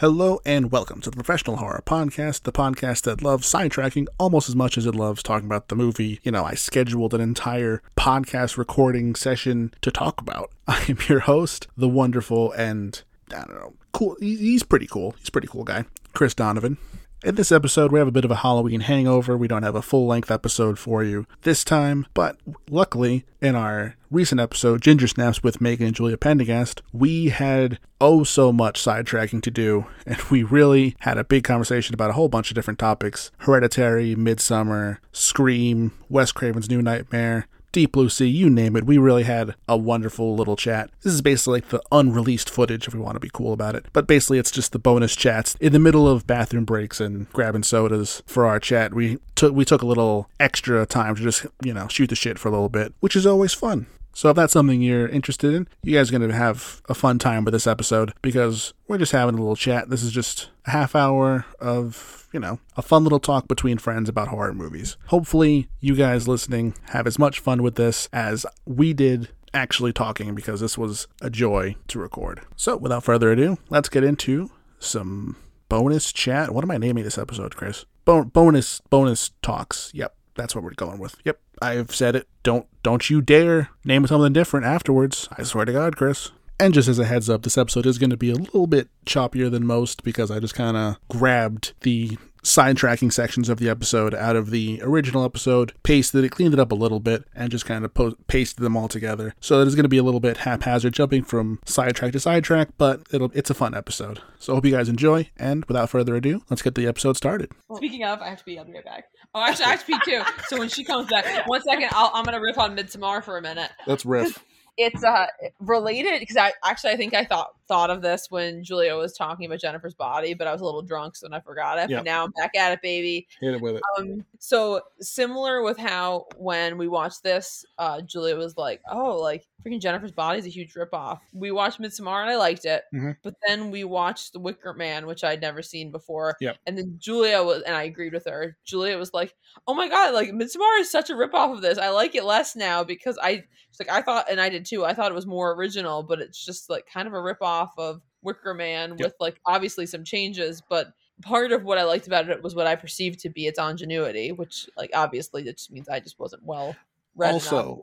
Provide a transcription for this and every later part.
Hello and welcome to the Professional Horror Podcast, the podcast that loves sidetracking almost as much as it loves talking about the movie. You know, I scheduled an entire podcast recording session to talk about. I am your host, the wonderful and I don't know, cool. He's pretty cool. He's pretty cool guy, Chris Donovan. In this episode, we have a bit of a Halloween hangover. We don't have a full length episode for you this time, but luckily, in our recent episode, Ginger Snaps with Megan and Julia Pendergast, we had oh so much sidetracking to do, and we really had a big conversation about a whole bunch of different topics Hereditary, Midsommar, Scream, Wes Craven's New Nightmare, Deep Blue Sea, you name it. We really had a wonderful little chat. This is basically like the unreleased footage if we want to be cool about it. But basically, it's just the bonus chats in the middle of bathroom breaks and grabbing sodas for our chat. We took we took a little extra time to just you know shoot the shit for a little bit, which is always fun. So if that's something you're interested in, you guys are going to have a fun time with this episode because we're just having a little chat. This is just a half hour of, you know, a fun little talk between friends about horror movies. Hopefully, you guys listening have as much fun with this as we did actually talking because this was a joy to record. So without further ado, let's get into some bonus chat. What am I naming this episode, Chris? Bo- bonus bonus talks. Yep, that's what we're going with. Yep. I've said it. Don't don't you dare name something different afterwards. I swear to God, Chris. And just as a heads up, this episode is going to be a little bit choppier than most because I just kind of grabbed the sidetracking sections of the episode out of the original episode, pasted it, cleaned it up a little bit, and just kind of po- pasted them all together. So that is going to be a little bit haphazard, jumping from sidetrack to sidetrack, but it'll it's a fun episode. So I hope you guys enjoy. And without further ado, let's get the episode started. Speaking of, I have to be. I'll be right back. Oh, actually, I have to pee too. So when she comes back, one second, I'll, I'm gonna riff on Midsommar for a minute. Let's riff. It's uh related because I actually I think I thought thought of this when Julia was talking about Jennifer's body, but I was a little drunk, so then I forgot it. Yep. But now I'm back at it, baby. Hit it with it. Um, so similar with how when we watched this, uh, Julia was like, "Oh, like freaking Jennifer's Body is a huge ripoff." We watched Midsommar and I liked it, Mhm. but then we watched The Wicker Man, which I'd never seen before. Yep. And then Julia was, and I agreed with her. Julia was like, "Oh my god, like Midsommar is such a ripoff of this. I like it less now because I, like, I thought, and I did too. I thought it was more original, but it's just like kind of a ripoff of Wicker Man Yep. with like obviously some changes, but." part of what I liked about it was what I perceived to be its ingenuity, which like obviously that just means I just wasn't well read. Also-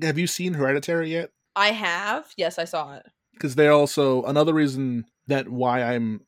Have you seen Hereditary yet? I have. Yes, I saw it. because they also another reason that why I'm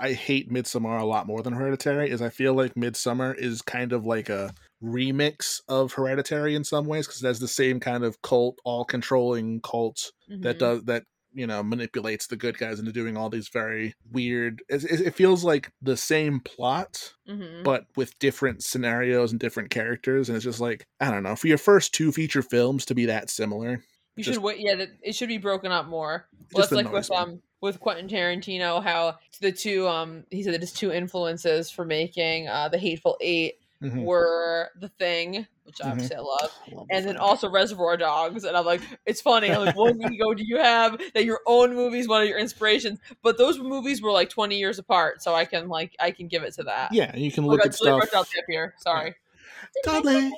I hate Midsommar a lot more than Hereditary is I feel like Midsommar is kind of like a remix of Hereditary in some ways because it has the same kind of cult, all controlling cult that Mhm. does that you know manipulates the good guys into doing all these very weird. It, it feels like the same plot Mhm. but with different scenarios and different characters, and it's just like I don't know for your first two feature films to be that similar. You just- should wait. Yeah, that- it should be broken up more. Well, just that's like with um with Quentin Tarantino, how the two um he said that his two influences for making uh the Hateful 8 Mhm. were The Thing, which obviously I love, Love the and then thing. also Reservoir Dogs. And I'm like, it's funny. I'm like, what week ago, do you have that your own movie's one of your inspirations? But those movies were like 20 years apart, so I can like I can give it to that. yeah, you can Oh, look God, at Julia stuff. Out there here. Sorry. Dudley.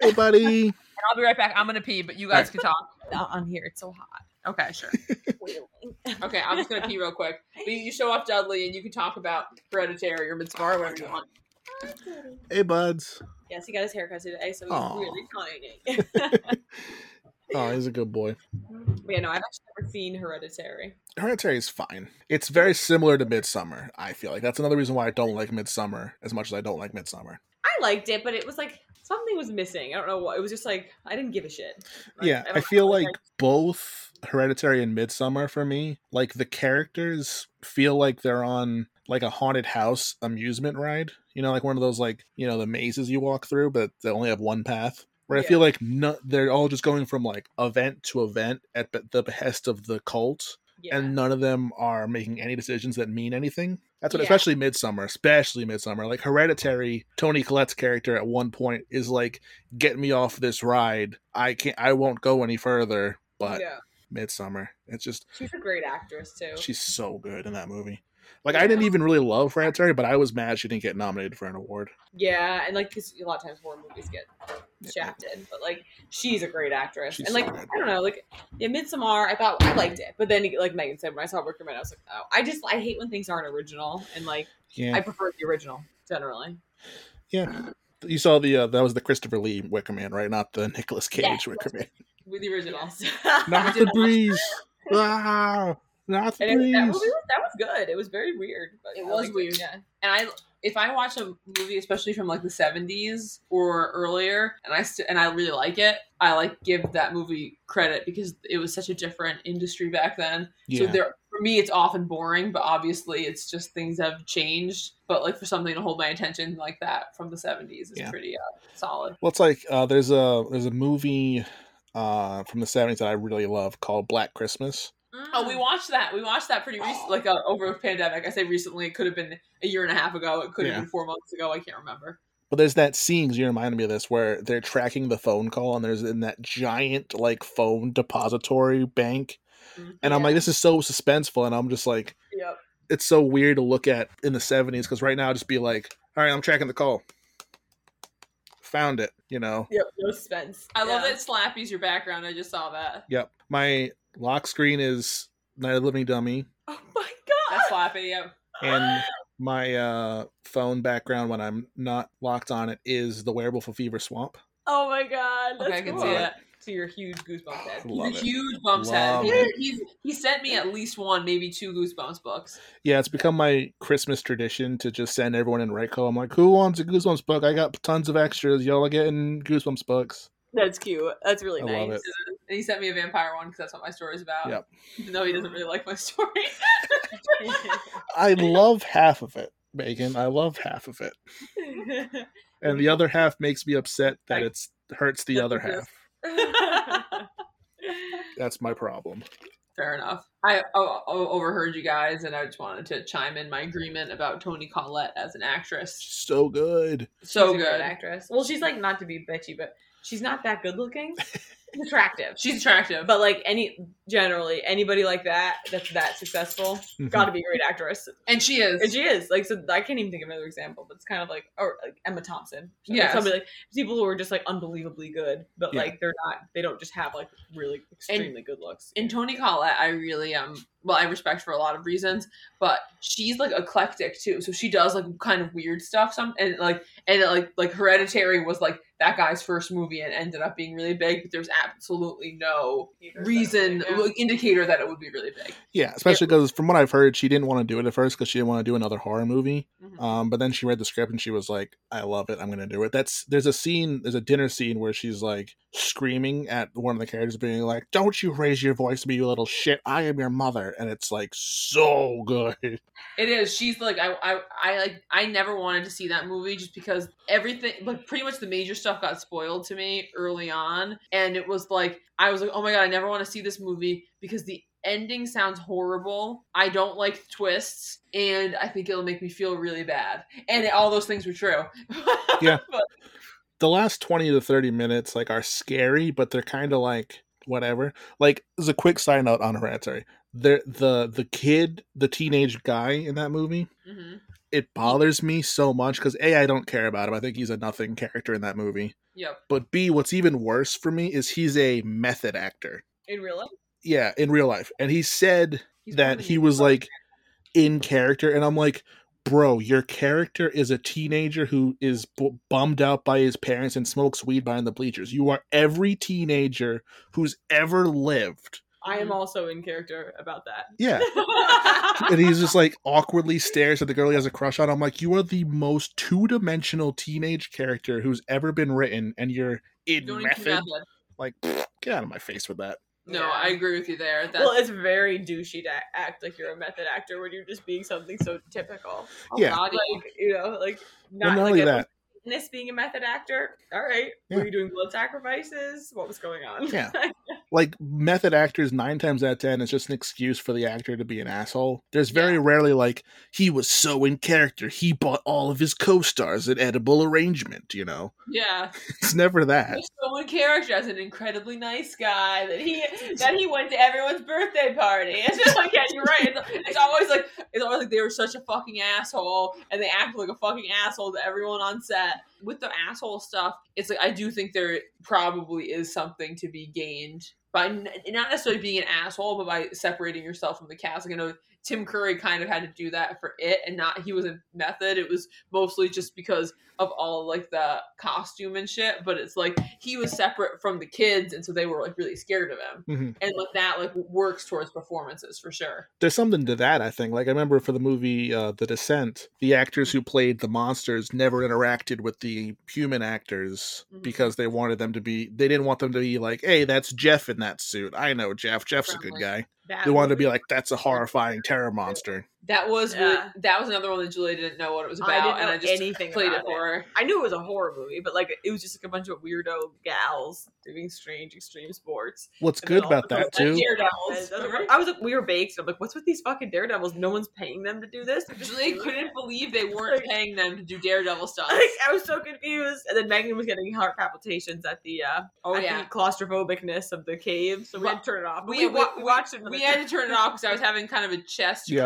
Hey, buddy. And I'll be right back. I'm gonna pee, but you guys can talk on here. It's so hot. Okay, sure. okay, I'm just gonna pee real quick. But you, you show off Dudley, and you can talk about Hereditary or Midsommar, whatever you want. Hey, buds. Yes, he got his haircut today, so he's Aw. really tiny. Oh, he's a good boy. But yeah, no, I've actually never seen Hereditary. Hereditary is fine. It's very similar to Midsommar. I feel like that's another reason why I don't like Midsommar as much as I don't like Midsommar. I liked it, but it was like something was missing. I don't know what. It was just like I didn't give a shit. Like, yeah, don't I know, feel like both Hereditary and Midsommar for me, like the characters feel like they're on like a haunted house amusement ride. You know, like one of those like you know the mazes you walk through, but they only have one path. Where I feel like no, they're all just going from like event to event at the behest of the cult. yeah. and none of them are making any decisions that mean anything. That's what, Yeah. especially Midsommar, especially Midsommar. Like Hereditary, Toni Collette's character at one point is like, "Get me off this ride. I can't. I won't go any further." But yeah, Midsommar, it's just she's a great actress too. she's so good in that movie. Like I didn't even really love Hereditary, but I was mad she didn't get nominated for an award. Yeah, and like 'cause a lot of times horror movies get shafted, but like she's a great actress, She's and like so. I don't know, like yeah, Midsommar, I thought I liked it, but then like Megan said, when I saw Wicker Man, I was like, oh, I just I hate when things aren't original, and like Yeah, I prefer the original generally. yeah. You saw the uh, that was the Christopher Lee Wicker Man, right? Not the Nicolas Cage Yes. Wicker Man. with the originals. Not the breeze. ah, not And it, that movie was, that was good. It was very weird. But It I was liked weird. Yeah. and I if I watch a movie, especially from like the seventies or earlier, and I st- and I really like it, I like give that movie credit because it was such a different industry back then. So there, for me, it's often boring, but obviously, it's just things have changed. But like for something to hold my attention like that from the seventies is Yeah. pretty uh, solid. Well, it's like uh, there's a there's a movie uh, from the '70s that I really love called Black Christmas. Oh, we watched that. We watched that pretty recent, like uh, over the pandemic. I say recently. It could have been a year and a half ago. It could have Yeah. been four months ago. I can't remember. But there's that scene, 'cause you reminded me of this, where they're tracking the phone call, and there's in that giant like phone depository bank, and I'm like, this is so suspenseful, and I'm just like, Yep. it's so weird to look at in the 70s because right now, just be like, all right, I'm tracking the call, found it, you know. Yep. No suspense. I love Yeah. that Slappy's your background. I just saw that. Yep, my lock screen is Night of the Living Dummy, Oh my god. That's Slappy. Yeah. and my uh, phone background when I'm not locked on it is the Werewolf of Fever Swamp. Oh my god. That's Okay, I can cool. see that. To your huge goosebumps head. Love He's it. huge bumps Love head. it. He, he's, he sent me at least one, maybe two Goosebumps books. Yeah, it's become my Christmas tradition to just send everyone in Reiko. I'm like, who wants a Goosebumps book? I got tons of extras. Y'all are getting Goosebumps books. That's cute. That's really I nice. Love it. And he sent me a vampire one because that's what my story's about. Yep. Even though he doesn't really like my story. I love half of it, Megan. I love half of it. And the other half makes me upset that it's hurts the other half. That's my problem. Fair enough. I oh, oh, overheard you guys, and I just wanted to chime in my agreement about Toni Collette as an actress. So good. So She's a good. actress. Well, she's like not to be bitchy, but she's not that good looking. She's attractive. She's attractive. but like any generally anybody like that that's that successful Mhm. got to be a great actress and she is. and she is like so i can't even think of another example but it's kind of like or like emma thompson So, like, somebody like people who are just like unbelievably good but Yeah. like they're not they don't just have like really extremely good looks in Toni Collette, I really um well, I respect for a lot of reasons, but she's like eclectic too. So she does like kind of weird stuff. Some and like and like like Hereditary was like that guy's first movie and ended up being really big, but there's absolutely no reason Yeah. like, indicator that it would be really big. Yeah, especially because from what I've heard, she didn't want to do it at first because she didn't want to do another horror movie. Mhm. Um, but then she read the script and she was like, "I love it. I'm gonna do it." That's there's a scene, there's a dinner scene where she's like screaming at one of the characters, being like, "Don't you raise your voice to me, you little shit! I am your mother," and it's like so good. It is. She's like I, I I like I never wanted to see that movie just because everything like pretty much the major stuff got spoiled to me early on and it was like I was like, "Oh my god, I never want to see this movie because the ending sounds horrible. I don't like twists and I think it'll make me feel really bad." And all those things were true. Yeah. But- The last twenty to thirty minutes like are scary, but they're kind of like whatever. Like, as a quick side note on Hereditary, the the the kid, the teenage guy in that movie, Mhm. It bothers me so much because a I don't care about him. I think he's a nothing character in that movie. Yep. But B, what's even worse for me is he's a method actor. in real life Yeah, in real life, and he said He's that he was like in character, and I'm like, bro, your character is a teenager who is b- bummed out by his parents and smokes weed behind the bleachers. You are every teenager who's ever lived. I am Mhm. also in character about that Yeah. and he's just like awkwardly stares at the girl he has a crush on. I'm like, you are the most two dimensional teenage character who's ever been written, and you're in Don't method. Like, pfft, get out of my face with that. No, Yeah. I agree with you there. That's, well it's very douchey to act like you're a method actor when you're just being something so typical oh yeah. God, like you know like Well, not, not like only a- that, This being a method actor, all right. Yeah. Were you doing blood sacrifices? What was going on? Yeah. like method actors nine times out of ten it's just an excuse for the actor to be an asshole. There's very rarely like he was so in character he bought all of his co-stars an edible arrangement. You know, Yeah. it's never that. He's so in character as an incredibly nice guy that he that he went to everyone's birthday party. It's just like yeah, you're right. It's, it's always like it's always like they were such a fucking asshole and they act like a fucking asshole to everyone on set. With the asshole stuff, it's like I do think there probably is something to be gained by not necessarily being an asshole, but by separating yourself from the cast. Like I know Tim Curry kind of had to do that for it, and not he was a method. It was mostly just because of all like the costume and shit. But it's like he was separate from the kids, and so they were like really scared of him. Mhm. And like that like works towards performances for sure. There's something to that, I think. Like I remember for the movie uh, The Descent, the actors who played the monsters never interacted with the human actors Mhm. because they wanted them to be. They didn't want them to be like, "Hey, that's Jeff in that suit. I know Jeff. Jeff's a good guy." That They wanted to be like, "That's a horrifying terror monster." That was really, that was another one that Julia didn't know what it was I about, didn't and know I just anything played it for her. I knew it was a horror movie, but like it was just like a bunch of weirdo gals doing strange extreme sports. What's And good about that girls- too? Daredevils. I was, like, we were baked. I'm like, what's with these fucking daredevils? No one's paying them to do this. They're Julia couldn't believe they weren't Like- paying them to do Daredevil stuff. Like, I was so confused. And then Megan was getting heart palpitations at the uh, Oh at yeah, the claustrophobicness of the cave, so we Well, had to turn it off. But we- we, wa- we- watched it. we had to turn it off because I was having kind of a chest Yeah.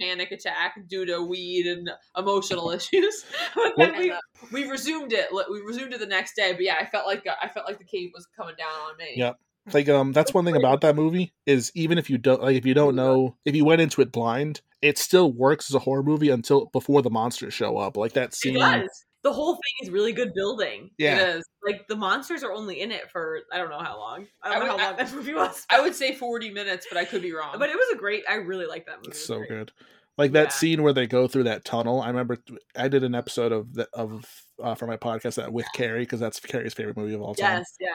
Panic attack due to weed and emotional issues. but then we, we resumed it. We resumed it the next day. But yeah, I felt like I felt like the cave was coming down on me. Yeah. Like um, that's one thing about that movie is even if you don't like if you don't know if you went into it blind, it still works as a horror movie until before the monsters show up. Like that It scene. Does. The whole thing is really good building. Yeah. It is. Like the monsters are only in it for I don't know how long. I don't I know would- how long that movie was. I would say forty minutes, but I could be wrong. but it was a great. I really like that movie. It's so great. good. Like that Yeah. scene where they go through that tunnel. I remember I did an episode of the, of uh, for my podcast that with Carrie because that's Carrie's favorite movie of all time. Yes, yeah.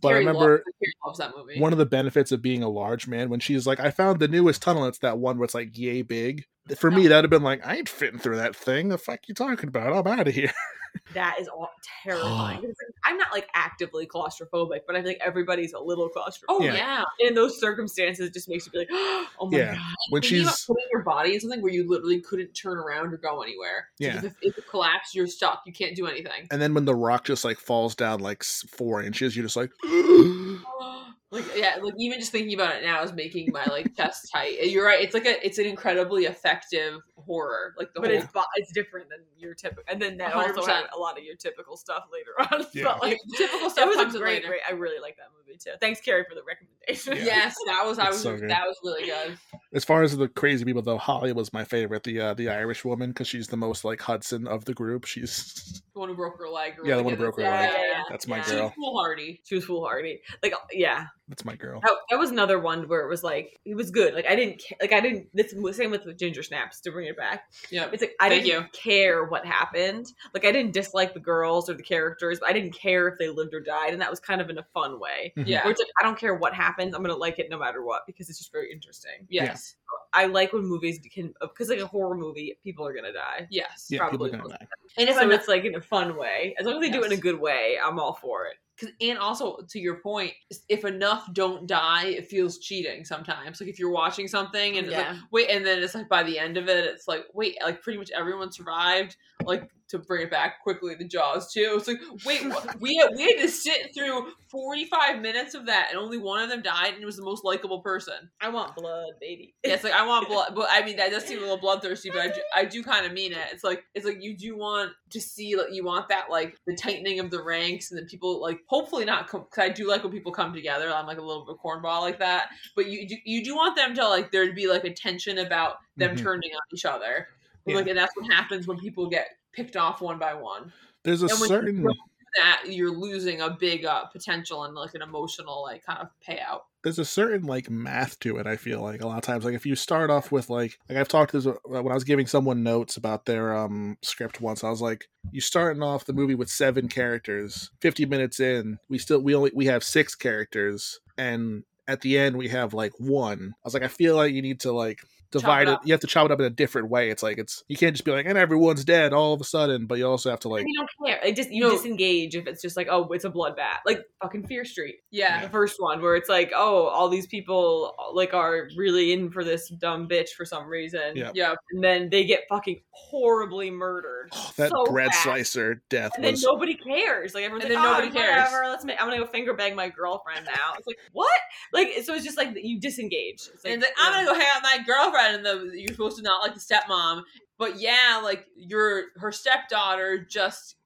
But I remember loves, that movie. one of the benefits of being a large man when she's like, I found the newest tunnel. It's that one where it's like yay big. For me, that'd have been like, I ain't fitting through that thing. The fuck you talking about? I'm out of here. That is all terrifying. like, I'm not like actively claustrophobic, but I think everybody's a little claustrophobic. oh Yeah. yeah. in those circumstances, it just makes you be like, oh my Yeah. god. When Thinking about she's putting your body in something where you literally couldn't turn around or go anywhere. It's like Yeah. If, it- if it collapsed, you're stuck. You can't do anything. and then when the rock just like falls down like four inches, you're just like, like yeah, like even just thinking about it now is making my like chest tight. And You're right. It's like a it's an incredibly effective horror. Like the But whole it's bo- it's different than your typical, and then that also 100%. had a lot of your typical stuff later on. Yeah. But like, the typical it stuff was comes a great, later. great. I really like that movie too. Thanks, Carrie, for the recommendation. Yeah. Yes, that was I was so that was really good. as far as the crazy people though, Holly was my favorite. The uh, the Irish woman because she's the most like Hudson of the group. She's The one who broke her leg. Yeah, the one who broke her leg. Yeah, yeah. that's my Yeah. She was girl. foolhardy. She was foolhardy. Like, uh, yeah, That's my girl. that, that was another one where it was like it was good. Like I didn't ca- like I didn't. It's the same with Ginger Snaps to bring it back. Yeah. It's like I Thank didn't care what happened. Like I didn't dislike the girls or the characters, but I didn't care if they lived or died, and that was kind of in a fun way. Mm-hmm. Yeah. Where it's like I don't care what happens, I'm gonna like it no matter what because it's just very interesting. Yes. I like when movies can because like a horror movie, people are gonna die. Yes. Yeah, people probably are gonna die. And if so I'm it's like in a fun way. As long as they do it in a good way, I'm all for it. Cause, and also to your point, if enough don't die, it feels cheating sometimes. Like if you're watching something and it's like, Yeah. wait, and then it's like by the end of it, it's like, wait, like pretty much everyone survived. Like to bring it back quickly, the Jaws too. It's like, wait, we had, we had to sit through 45 minutes of that, and only one of them died, and it was the most likable person. I want blood, baby. Yeah, it's like I want blood, but I mean that does seem a little bloodthirsty, but I do, I do kind of mean it. It's like it's like you do want to see like you want that like the tightening of the ranks and then people like hopefully not because I do like when people come together. I'm like a little bit cornball like that, but you do, you do want them to like there to be like a tension about them Mhm. turning on each other. Yeah. Like and that's what happens when people get picked off one by one. There's a And when you certain That you're losing a big uh, potential and like an emotional like kind of payout. there's a certain like math to it. I feel like a lot of times, like if you start off with like like I've talked this uh, when I was giving someone notes about their um script once. I was like, you starting off the movie with seven characters. Fifty minutes in, we still we only we have six characters, and at the end we have like one. I was like, I feel like you need to like divide it. up. You have to chop it up in a different way. It's like it's you can't just be like, and everyone's dead all of a sudden. But you also have to like, you don't care. Like just you No. disengage if it's just like, oh, it's a bloodbath, like fucking Fear Street, Yeah. the first one, where it's like, oh, all these people like are really in for this dumb bitch for some reason. Yeah. Yeah. and then they get fucking horribly murdered. oh, that so bread fast. slicer death And then nobody cares. Like everyone's And like, then oh, nobody cares. Whatever. Let's make. I'm gonna go finger bang my girlfriend now. It's like what? Like so. It's just like you disengage. It's like, and like, I'm gonna go hang out with my girlfriend, and the you're supposed to not like the stepmom, but yeah, like your her stepdaughter just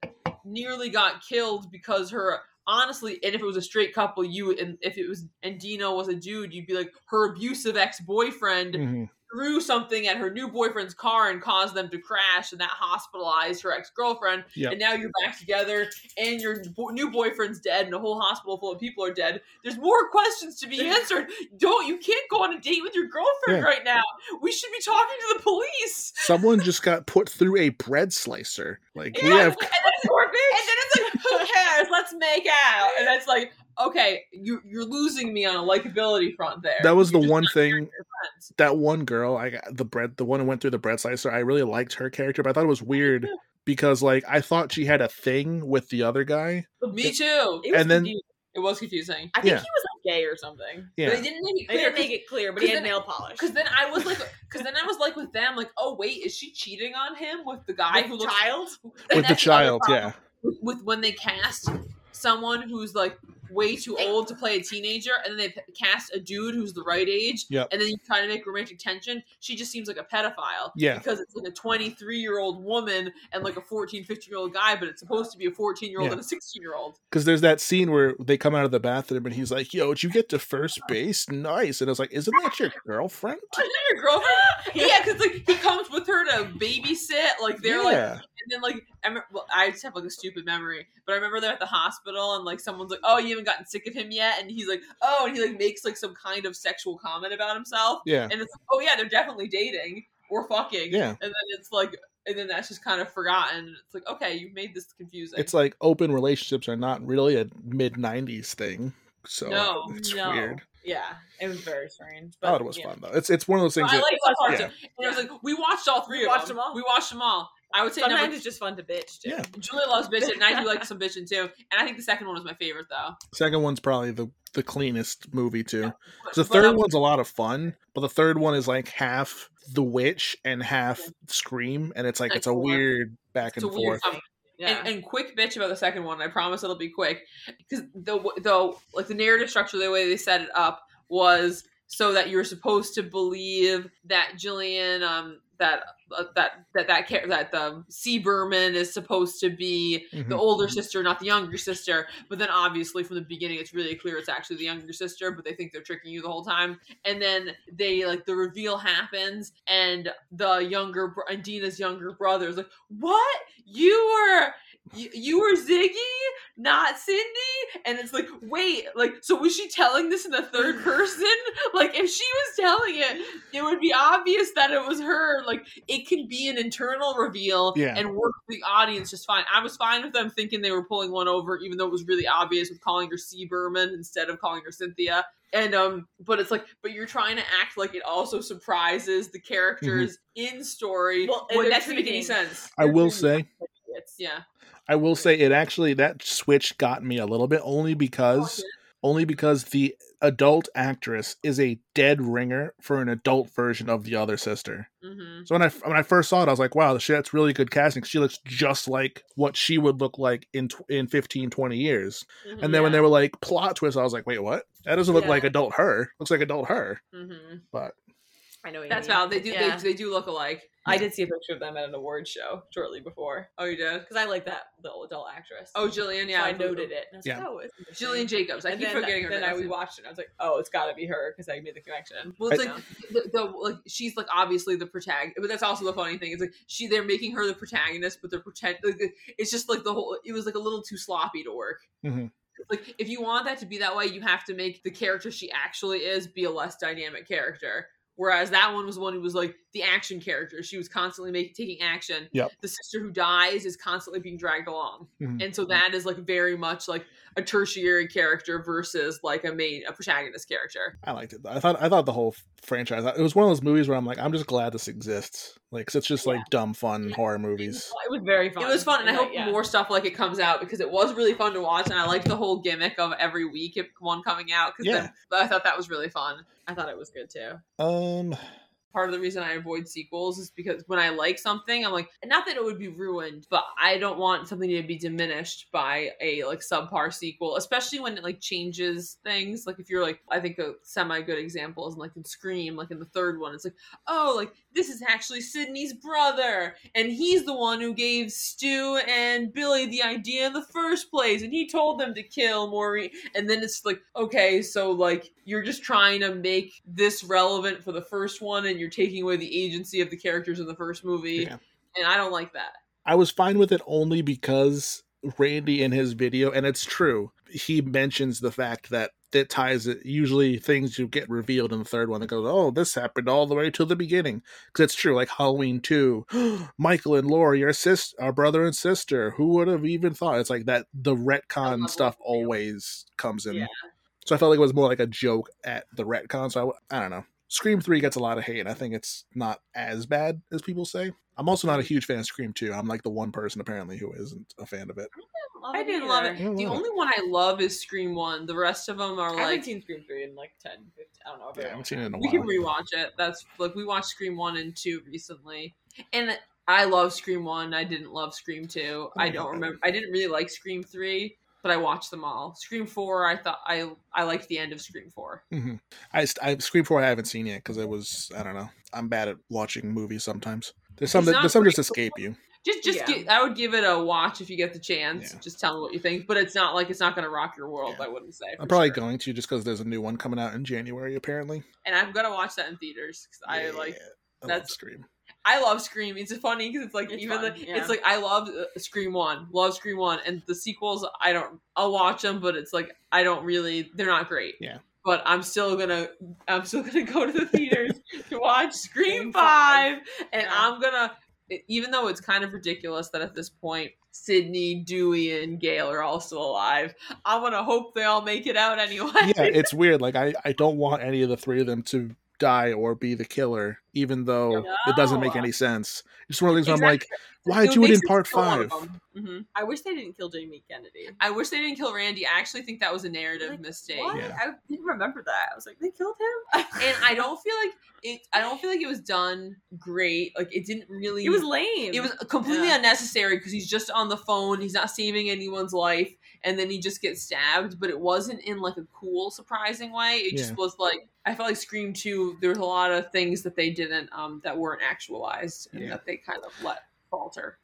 nearly got killed because her honestly, and if it was a straight couple, you and if it was and Dino was a dude, you'd be like her abusive ex boyfriend Mhm. Threw something at her new boyfriend's car and caused them to crash, and that hospitalized her ex girlfriend. Yep. And now you're back together, and your bo- new boyfriend's dead, and a whole hospital full of people are dead. There's more questions to be answered. Don't you can't go on a date with your girlfriend Yeah. right now. We should be talking to the police. Someone just got put through a bread slicer. Like we have and then, and then it's like, who cares? Let's make out. And it's like, okay, you you're losing me on a likability front there. that was the You're just one thing your friends. That one girl I got the bread the one who went through the bread slicer I really liked her character but I thought it was weird because like I thought she had a thing with the other guy Me too. It was And then- confusing. It was confusing. I think Yeah. he was like gay or something. yeah But they didn't make it They clear. didn't make it clear, but he had then- nail polish. Because then I was like, because then I was like with them, like, oh wait, is she cheating on him with the guy With who the looks child. And with the child problem yeah With, with when they cast someone who's like way too old to play a teenager, and then they cast a dude who's the right age, Yep. and then you try to make romantic tension. She just seems like a pedophile. Yeah. because it's like a 23 year old woman and like a 14, 15 year old guy, but it's supposed to be a 14 year old and a 16 year old. because there's that scene where they come out of the bathroom and he's like yo did you get to first base nice and I was like isn't that your girlfriend Isn't that your girlfriend? yeah, because like he comes with her to babysit. Like they're like And then like I remember, well, I just have like a stupid memory, but I remember they're at the hospital and like someone's like, "Oh, you haven't gotten sick of him yet," and he's like, "Oh," and he like makes like some kind of sexual comment about himself, yeah and it's like, "Oh yeah, they're definitely dating or fucking," Yeah. and then it's like, and then that's just kind of forgotten. It's like, okay, you made this confusing. it's like open relationships are not really a mid 90s thing so No, it's no. weird Yeah, it was very strange. But thought it was yeah. fun though it's it's one of those things I that, like that part yeah. too. And it was like we watched all three We of watched them. them all. We watched them all. I would say Sometimes number. it's just fun to bitch too. Yeah. Julia loves bitching, and I do like some bitching too. And I think the second one was my favorite though. second one's probably the the cleanest movie too But- The but, third um, one's a lot of fun, but the third one is like half the witch and half scream, and it's like And it's a four. weird back it's and forth. Yeah. And, and quick bitch about the second one. I promise it'll be quick because the the like the narrative structure, the way they set it up was so that you're supposed to believe that Gillian, um, that uh, that that that char- that the C. Berman is supposed to be Mhm. the older sister, not the younger sister. But then obviously from the beginning, it's really clear it's actually the younger sister. But they think they're tricking you the whole time. And then they like the reveal happens, and the younger and Deena's younger brother is like, "What? You were." You, you were Ziggy, not Cindy, and it's like, wait, like, so was she telling this in the third person? Like, if she was telling it, it would be obvious that it was her. Like, it can be an internal reveal Yeah. and work for the audience just fine. I was fine with them thinking they were pulling one over, even though it was really obvious with calling her C. Berman instead of calling her Cynthia. And um, but it's like, but you're trying to act like it also surprises the characters in story Well, when that doesn't make any sense. I will say, It's, Yeah, I will say, it actually that switch got me a little bit only because only because the adult actress is a dead ringer for an adult version of the other sister. hmm So when I when I first saw it, I was like, wow, shit, that's really good casting. She looks just like what she would look like in in 15, 20 years. And then when they were like plot twist, I was like, wait, what? That doesn't look Yeah. like adult her. Looks like adult her. hmm But I know what you that's mean. valid. They do. Yeah. They, they do look alike. I did see a picture of them at an award show shortly before Oh, you did. because I like that little adult actress. Oh, Gillian. Yeah, so I noted it. And I was Yeah. like, oh, it's. Gillian Jacobs. I and keep then, forgetting her. Then name. I we watched it. and I was like, oh, it's got to be her because I made the connection. Well, it's I- like the, the like she's like obviously the protagonist, but that's also the funny thing. It's like she they're making her the protagonist, but they're pretend. Like, it's just like the whole. It was like a little too sloppy to work. Mhm. Like if you want that to be that way, you have to make the character she actually is be a less dynamic character. Whereas that one was one who was like, the action character. She was constantly making taking action. Yep. The sister who dies is constantly being dragged along, Mhm. and so that is like very much like a tertiary character versus like a main a protagonist character. I liked it. I thought I thought the whole franchise. It was one of those movies where I'm like, I'm just glad this exists. Like, 'cause it's just like dumb, fun horror movies. It was very fun. It was fun, and I hope yeah. more stuff like it comes out because it was really fun to watch, and I like the whole gimmick of every week one coming out. Because Yeah. I thought that was really fun. I thought it was good too. Um, part of the reason I avoid sequels is because when I like something, I'm like, not that it would be ruined, but I don't want something to be diminished by a like subpar sequel, especially when it like changes things. Like if you're like, I think a semi good example is like in Scream, like in the third one, it's like, oh, like this is actually Sidney's brother, and he's the one who gave Stu and Billy the idea in the first place, and he told them to kill Maureen. And then it's like, okay, so like you're just trying to make this relevant for the first one, and you're taking away the agency of the characters in the first movie, Yeah. and I don't like that. I was fine with it only because Randy in his video, and it's true, he mentions the fact that it ties it. Usually, things you get revealed in the third one that goes, "Oh, this happened all the way to the beginning." Because it's true, like Halloween two, Michael and Laurie are sis, are brother and sister. Who would have even thought? It's like that. The retcon stuff always comes in. Yeah. So I felt like it was more like a joke at the retcon. So I, I don't know. Scream 3 gets a lot of hate. and I think it's not as bad as people say. I'm also not a huge fan of Scream 2. I'm like the one person apparently who isn't a fan of it. I didn't love it. I don't The love it. only one I love is Scream One. The rest of them are I haven't like seen Scream 3 in like 10, 15, I don't know. Yeah, I haven't seen it in a while. we can while. rewatch it. That's like we watched Scream One and Two recently, and I love Scream One. I didn't love Scream Two. Oh, I don't remember. I didn't really like Scream Three, but I watched them all. Scream Four, I thought I I liked the end of Scream Four. hmm I, st- I Scream 4 I haven't seen yet because it was I don't know. I'm bad at watching movies sometimes. There's some that, there's some just great. escape you. Just just Yeah. gi- I would give it a watch if you get the chance. Yeah. Just tell me what you think. But it's not like it's not going to rock your world. Yeah. I wouldn't say. I'm probably sure. going to just because there's a new one coming out in January apparently. and I'm gonna watch that in theaters because I Yeah, like. I love that's- Scream. I love Scream. It's funny because it's like It's even fun, the, yeah. it's like I love uh, Scream One, love Scream One, and the sequels I don't. I'll watch them, but it's like I don't really. They're not great. Yeah. But I'm still gonna. I'm still gonna go to the theaters to watch Scream Scream Five, five. and Yeah. I'm gonna. Even though it's kind of ridiculous that at this point Sidney, Dewey, and Gail are all still alive, I'm gonna hope they all make it out anyway. yeah, it's weird. Like I, I don't want any of the three of them to die or be the killer, even though it doesn't make any sense. It's one of these where I'm like, Exactly. why It do it in part for one of five? them. Mhm. I wish they didn't kill Jamie Kennedy. I wish they didn't kill Randy. I actually think that was a narrative Like, mistake. Yeah. I didn't remember that. I was like, they killed him? And I don't feel like it I don't feel like it was done great. Like it didn't really It was lame. it was completely Yeah. unnecessary because he's just on the phone, he's not saving anyone's life, and then he just gets stabbed, but it wasn't in like a cool, surprising way. It just was like I felt like Scream 2, there was a lot of things that they didn't um that weren't actualized and Yeah. that they kind of let falter.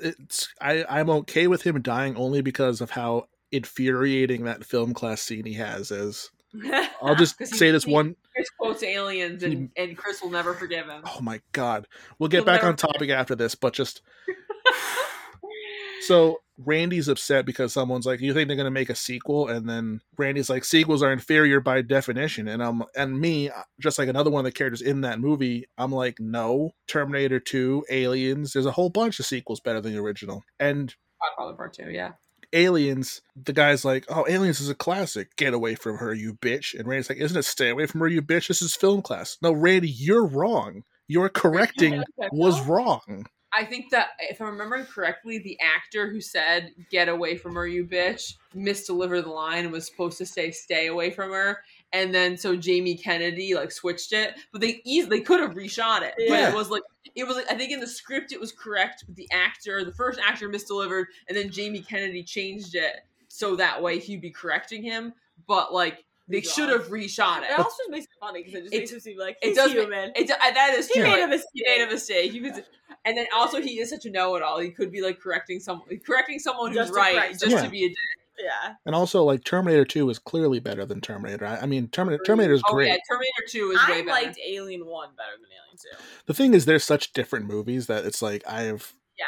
It's I, I'm okay with him dying only because of how infuriating that film class scene he has is. I'll just 'Cause he- say this he- one Chris quotes aliens and, and Chris will never forgive him. oh my god. We'll get You'll back on topic after this, but just so Randy's upset because someone's like, "You think they're gonna make a sequel?" And then Randy's like, "Sequels are inferior by definition." And I'm and me, uh, just like another one of the characters in that movie, I'm like, "No, Terminator Two, Aliens. There's a whole bunch of sequels better than the original." And Godfather Part 2, yeah. Aliens, the guy's like, "Oh, Aliens is a classic. Get away from her, you bitch." And Randy's like, "Isn't it stay away from her, you bitch? This is film class." No, Randy, you're wrong. Your correcting was wrong. I think that if I'm remembering correctly, the actor who said "Get away from her, you bitch" misdelivered the line and was supposed to say "Stay away from her," and then so Jamie Kennedy like switched it, but they easily they could have reshot it, but Yeah. it was like it was like I think in the script it was correct, but the actor, the first actor misdelivered, and then Jamie Kennedy changed it so that way he'd be correcting him, but like they should wrong. have reshot It it. also just makes it funny because it just It- makes him seem like it he's does make- human. It's uh, that is he true. made a mistake. He made a mistake. You could, and then also he is such a know-it-all. He could be like correcting someone, correcting someone who's Just to right, correct just someone. to be a dick. Yeah. And also, like Terminator Two is clearly better than Terminator. I, I mean, Terminator Terminator is Oh great. yeah, Terminator Two is way I better. liked Alien 1 better than Alien 2. The thing is, they're such different movies that it's like I have. Yeah.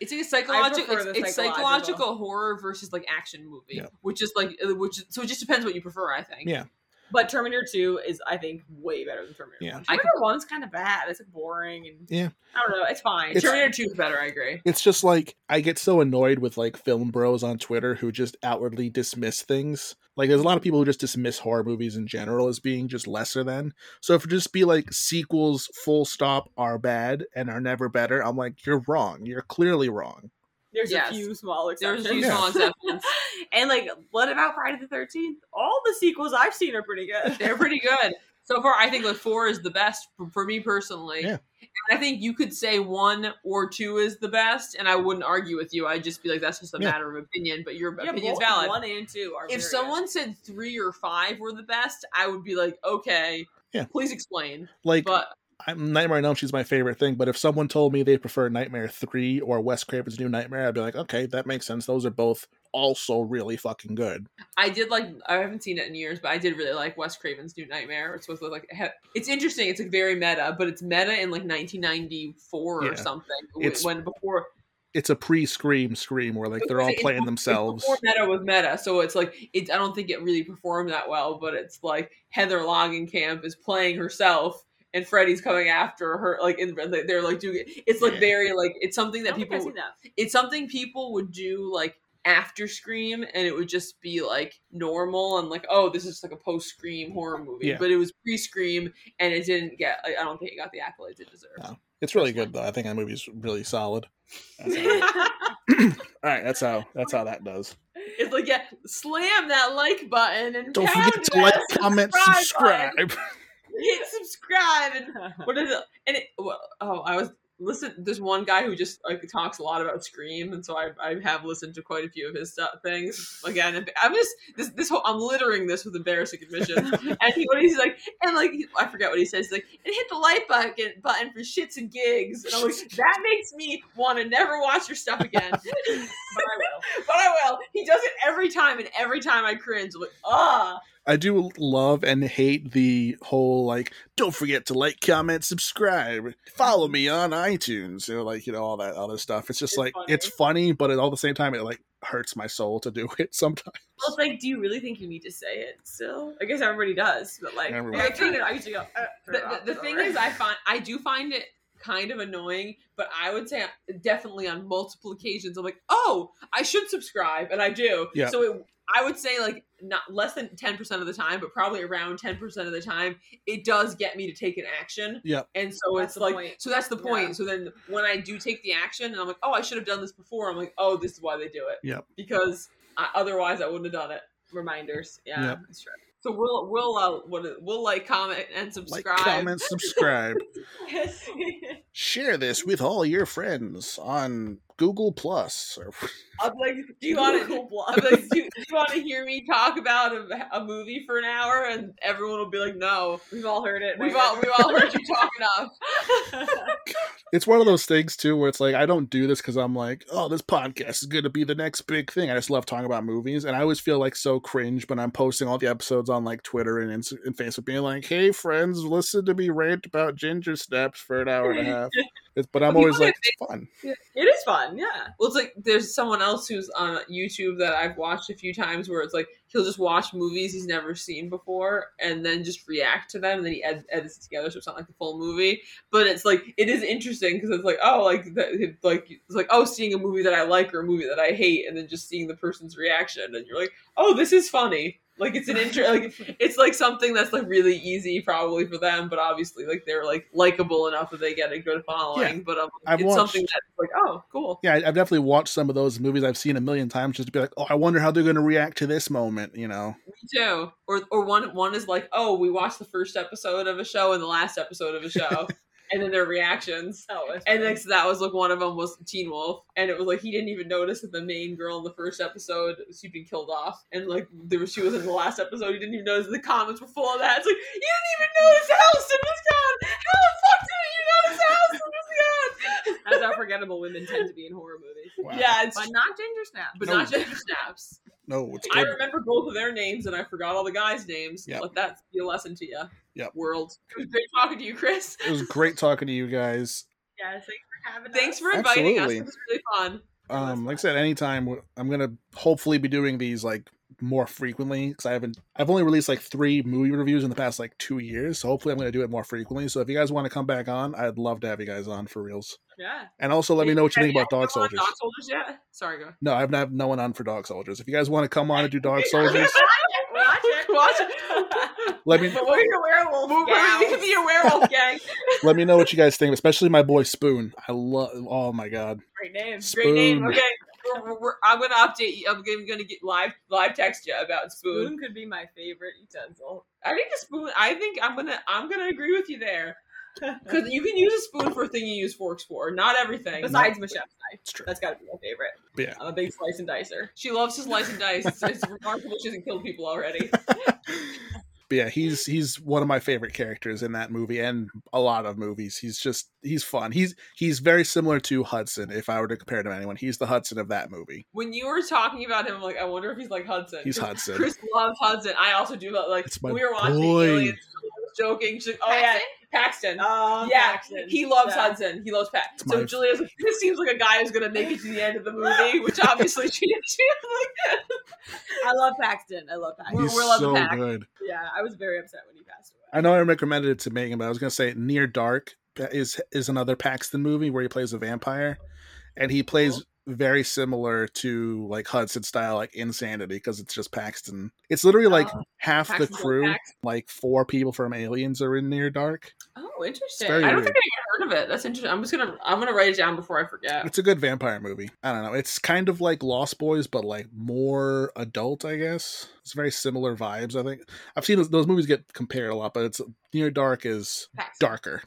It's like a psychological. It's, it's psychological. psychological horror versus like action movie, Yeah. which is like uh, which. So it just depends what you prefer. I think. Yeah. But Terminator 2 is, I think, way better than Terminator Yeah. 1. I Terminator 1's kind of bad. It's like, boring and Yeah. I don't know. It's fine. It's- Terminator 2 is better, I agree. It's just like I get so annoyed with like film bros on Twitter who just outwardly dismiss things. Like there's a lot of people who just dismiss horror movies in general as being just lesser than. So if it just be like sequels full stop are bad and are never better, I'm like you're wrong. You're clearly wrong. There's Yes. a few small exceptions. There's a few Yeah. small exceptions. and like, what about Friday the 13th? All the sequels I've seen are pretty good. They're pretty good. So far, I think like four is the best for, for me personally. Yeah. And I think you could say one or two is the best, and I wouldn't argue with you. I'd just be like, that's just a Yeah. matter of opinion, but your Yeah, opinion's both valid. One and two are. very if someone said three or five were the best, I would be like, okay, Yeah. please explain. Like But I'm, Nightmare on Elm Street's my favorite thing, but if someone told me they prefer Nightmare 3 or Wes Craven's New Nightmare, I'd be like, okay, that makes sense. Those are both also really fucking good. I did like I haven't seen it in years, but I did really like Wes Craven's New Nightmare. It's supposed to look like it's interesting. It's like very meta, but it's meta in like 1994 Yeah. or something. It's- when before It's a pre-scream scream where like they're all playing themselves. Meta was meta, so it's like it. I don't think it really performed that well, but it's like Heather Camp is playing herself, and Freddy's coming after her. Like in, they're like doing it. It's like very like it's something that don't I've people. seen that. It's something people would do like after Scream, and it would just be like normal and like oh this is like a post Scream horror movie, Yeah. but it was pre Scream, and it didn't get. I don't think it got the accolades it deserved. No. It's really good though. I think that movie's really solid. All right, that's how that's how that does. It's like yeah, slam that like button and Don't pound forget to like, comment, subscribe subscribe. button. hit subscribe and what is it? And it well, oh, I was listen. There's one guy who just like talks a lot about Scream, and so I, I have listened to quite a few of his stuff things. Again, I'm just this this whole I'm littering this with embarrassing admissions. and he what he's like, and like I forget what he says. He's like, and hit the like button button for shits and gigs. And I'm like, that makes me want to never watch your stuff again. but I will. But I will. He does it every time, and every time I cringe. I'm like, ah. I do love and hate the whole like don't forget to like, comment, subscribe, follow me on iTunes, you know, like you know all that other stuff. It's just It's like funny. it's funny, but at all the same time it like hurts my soul to do it sometimes. Well, it's like, do you really think you need to say it still? I guess everybody does, but like, Everyone I does. turn it. I usually go. Uh, the, turn it off, the, the thing is i find i do find it kind of annoying but i would say definitely on multiple occasions i'm like oh i should subscribe and i do Yeah. so it, i would say like not less than 10% of the time but probably around 10% of the time it does get me to take an action Yeah. and so That's it's like point. so that's the point Yeah. so then when i do take the action and i'm like oh i should have done this before i'm like oh this is why they do it Yeah. because I, otherwise i wouldn't have done it reminders. Yeah, Yep. that's true. so we'll we'll uh, what, we'll like comment and Like, subscribe comment, subscribe. Share this with all your friends on Google Plus. Or, I'm like, do you want to? Google I'm like, do, do you want to hear me talk about a, a movie for an hour? And everyone will be like, no. We've all heard it. We've all we've all heard you talk enough. it's one of those things too where it's like I don't do this because I'm like, oh, this podcast is going to be the next big thing. I just love talking about movies, and I always feel like so cringe when I'm posting all the episodes on like Twitter and, and Facebook, being like, "Hey, friends, listen to me rant about ginger snaps for an hour and a half." It's, but I'm always like, it's fun. it is fun. Yeah. Well, it's like there's someone else who's on YouTube that I've watched a few times where it's like he'll just watch movies he's never seen before and then just react to them and then he ed- edits it together so it's not like the full movie. But it's like it is interesting because it's like oh like that, like it's like oh seeing a movie that I like or a movie that I hate and then just seeing the person's reaction and you're like oh this is funny. Like it's an intro, like it's like something that's like really easy probably for them, but obviously like they're like likable enough that they get a good following. But um, I've it's watched- something that's like oh cool. Yeah, I've definitely watched some of those movies I've seen a million times just to be like, oh, I wonder how they're going to react to this moment. You know? Me too. Or or one one is like, oh, we watched the first episode of a show and the last episode of a show, and then their reactions. Oh, And fun. next to that was like one of them was Teen Wolf, and it was like he didn't even notice that the main girl in the first episode she'd been killed off, and like there was she was in the last episode. He didn't even notice the comments were full of that. It's like you didn't even notice Houston was gone. How the fuck didn't you notice Houston was gone? That's how forgettable women tend to be in horror movies. Wow. Yeah, it's But not Ginger snaps. but No. not Ginger Snaps. No, it's I remember both of their names and I forgot all the guys' names. Yep. Let that be a lesson to you. Yeah. World. It was great talking to you, Chris. It was great talking to you guys. Yes, thanks for having Thanks us. for inviting Absolutely. us. It was really fun. Um, like I said, anytime I'm gonna hopefully be doing these like more frequently because I haven't. I've only released like three movie reviews in the past like two years, so hopefully I'm going to do it more frequently. So if you guys want to come back on, I'd love to have you guys on for reals. Yeah. And also let me know what you Have think about Dog no one on Soldiers. Dog Soldiers yet? Sorry, go. No, I've not no one on for Dog Soldiers. If you guys want to come on and do Dog Soldiers, Watch it. Watch it. let me But we're your werewolf. We're- we're- We could be a werewolf gang. let me know what you guys think, especially my boy Spoon. I love. Oh my god, Great name. Great name. Okay, we're, we're, we're- I'm gonna update you. I'm gonna, gonna get live live text you about spoon. Spoon could be my favorite utensil. I think a spoon. I think I'm gonna I'm gonna agree with you there because you can use a spoon for a thing you use forks for. Not everything. Besides my chef's knife. it's true. That's got to be my favorite. Yeah. I'm a big slice and dicer. she loves to slice and dice. It's, it's remarkable she hasn't killed people already. But yeah, he's he's one of my favorite characters in that movie and a lot of movies. He's just he's fun. He's he's very similar to Hudson. If I were to compare him to anyone, he's the Hudson of that movie. When you were talking about him, I'm like, I wonder if he's like Hudson. He's Hudson. Chris loves Hudson. I also do love like It's my when we were watching boy. Aliens. She was joking. She's like, oh yeah, Paxton. Oh, yeah, Paxton. he loves Yeah. Hudson. He loves Pat. It's So my- Julia's like, this seems like a guy who's gonna make it to the end of the movie, which obviously she she like. I love Paxton. I love Paxton. We're- He's we're so Pac. good. yeah, I was very upset when he passed away. I know I recommended it to Megan, but I was gonna say Near Dark is is another Paxton movie where he plays a vampire, and he plays very similar to like Hudson style, like Insanity, because it's just Paxton. It's literally like Oh, half the crew, like four people from Aliens, are in Near Dark. Oh, interesting. I don't weird. think I heard of it. That's interesting. I'm just gonna I'm gonna write it down before I forget. It's a good vampire movie. I don't know. It's kind of like Lost Boys, but like more adult, I guess. It's very similar vibes. I think I've seen those, those movies get compared a lot, but it's Near Dark is Paxton. darker,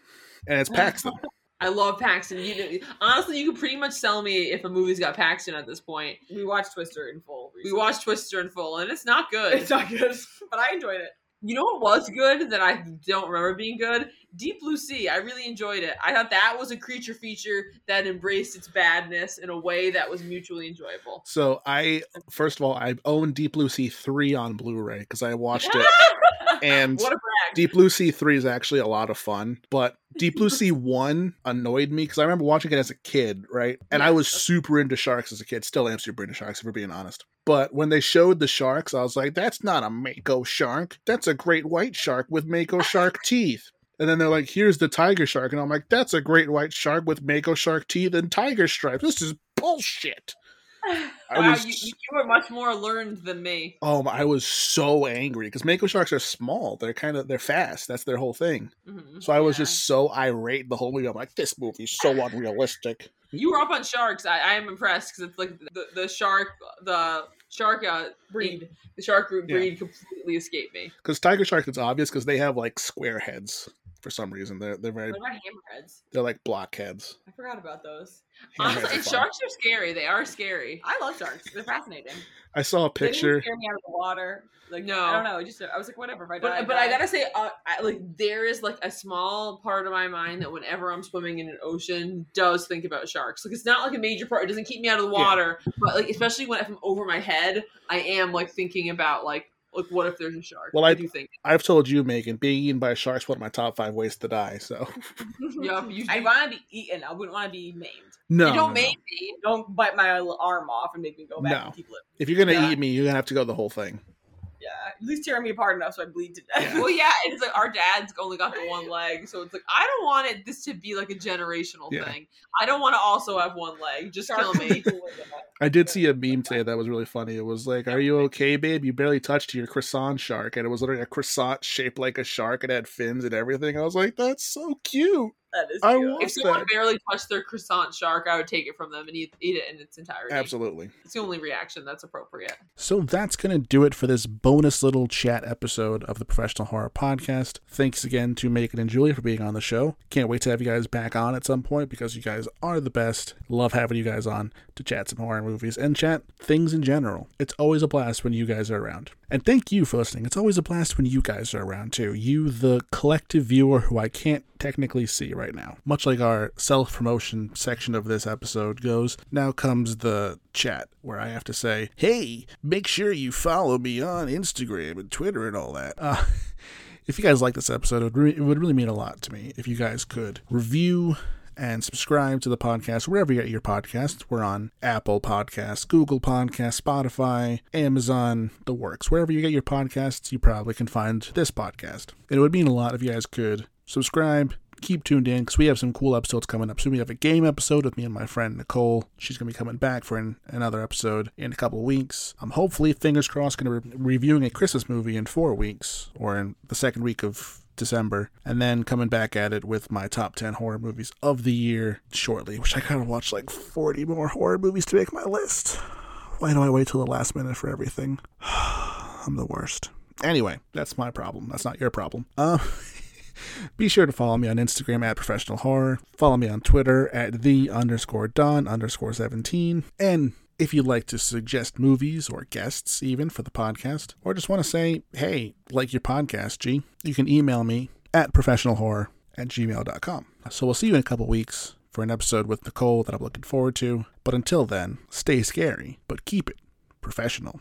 and it's Paxton. I love Paxton. You know, honestly, you could pretty much sell me if a movie's got Paxton at this point. We watched Twister in full. We recently. watched Twister in full, and it's not good. It's not good, but I enjoyed it. You know what was good that I don't remember being good? Deep Blue Sea. I really enjoyed it. I thought that was a creature feature that embraced its badness in a way that was mutually enjoyable. So I first of all I own Deep Blue Sea three on Blu-ray because I watched it, and what a brag. Deep Blue Sea 3 is actually a lot of fun, but Deep Blue Sea 1 annoyed me because I remember watching it as a kid, right? And I was super into sharks as a kid. Still am super into sharks, if we're being honest. But when they showed the sharks, I was like, that's not a Mako shark. That's a great white shark with Mako shark teeth. And then they're like, here's the tiger shark. And I'm like, that's a great white shark with Mako shark teeth and tiger stripes. This is bullshit. Wow, was- you, you are much more learned than me. Oh, I was so angry because Mako sharks are small. They're kind of, they're fast. That's their whole thing. Mhm. So I was Yeah. just so irate the whole movie. I'm like, this movie's so unrealistic. You were up on sharks. I, I am impressed because it's like the, the shark, the shark uh, Breed. the shark group Yeah. breed completely escaped me. Because tiger sharks, it's obvious because they have like square heads for some reason. They're they're very What about hammerheads? they're like blockheads. I forgot about those. Honestly, Hammerheads are and fun. sharks are scary. They are scary. I love sharks. They're fascinating. I saw a picture. They didn't scare me out of the water. Like No. I don't know. I just I was like, whatever. If I die, But but I gotta say, uh, I, like there is like a small part of my mind that whenever I'm swimming in an ocean, does think about sharks. Like it's not like a major part. It doesn't keep me out of the Yeah. water, but like especially when if I'm over my head, I am like thinking about like like what if there's a shark? Well, I- do think. I've told you, Megan, being eaten by a shark's one of my top five ways to die. So Yup, you, I want to be eaten. I wouldn't want to be maimed. no, you don't no, make no. me. Don't bite my arm off and make me go back No. and keep living. If you're gonna Yeah. eat me, you're gonna have to go the whole thing. Yeah, at least tearing me apart enough so I bleed to death. Yeah. Well, yeah, it's like our dad's only got the one leg, so it's like I don't want it this to be like a generational Yeah. thing. I don't want to also have one leg. Just kill me. I did see a meme today that was really funny. It was like, "Are you okay, babe? You barely touched your croissant shark," and it was literally a croissant shaped like a shark. It had fins and everything. I was like, "That's so cute." That is I cute. want- If someone that? barely touched their croissant shark, I would take it from them and eat, eat it in its entirety. Absolutely. It's the only reaction that's appropriate. So that's going to do it for this bonus little chat episode of the Professional Horror Podcast. Thanks again to Megan and Julia for being on the show. Can't wait to have you guys back on at some point because you guys are the best. Love having you guys on to chat some horror movies and chat things in general. It's always a blast when you guys are around. And thank you for listening. It's always a blast when you guys are around too. You, the collective viewer who I can't technically see right now. Much like our self promotion section of this episode goes, now comes the chat where I have to say, hey, make sure you follow me on Instagram and Twitter and all that. Uh, if you guys like this episode, it would, re- it would really mean a lot to me if you guys could review and subscribe to the podcast wherever you get your podcasts. We're on Apple Podcasts, Google Podcasts, Spotify, Amazon, the works. Wherever you get your podcasts, you probably can find this podcast. And It would mean a lot if you guys could subscribe, keep tuned in because we have some cool episodes coming up soon. We have a game episode with me and my friend Nicole. She's going to be coming back for an, another episode in a couple of weeks. I'm hopefully, fingers crossed, going to be reviewing a Christmas movie in four weeks or in the second week of December, and then coming back at it with my top 10 horror movies of the year shortly, which I kind of watched like 40 more horror movies to make my list. Why do I wait till the last minute for everything? I'm the worst. Anyway, that's my problem. That's not your problem. Uh, be sure to follow me on Instagram at professional horror. Follow me on Twitter at the underscore Don underscore 17. And if you'd like to suggest movies or guests, even for the podcast, or just want to say, hey, like your podcast, G, you can email me at professionalhorror at gmail.com. So we'll see you in a couple weeks for an episode with Nicole that I'm looking forward to. But until then, stay scary, but keep it professional.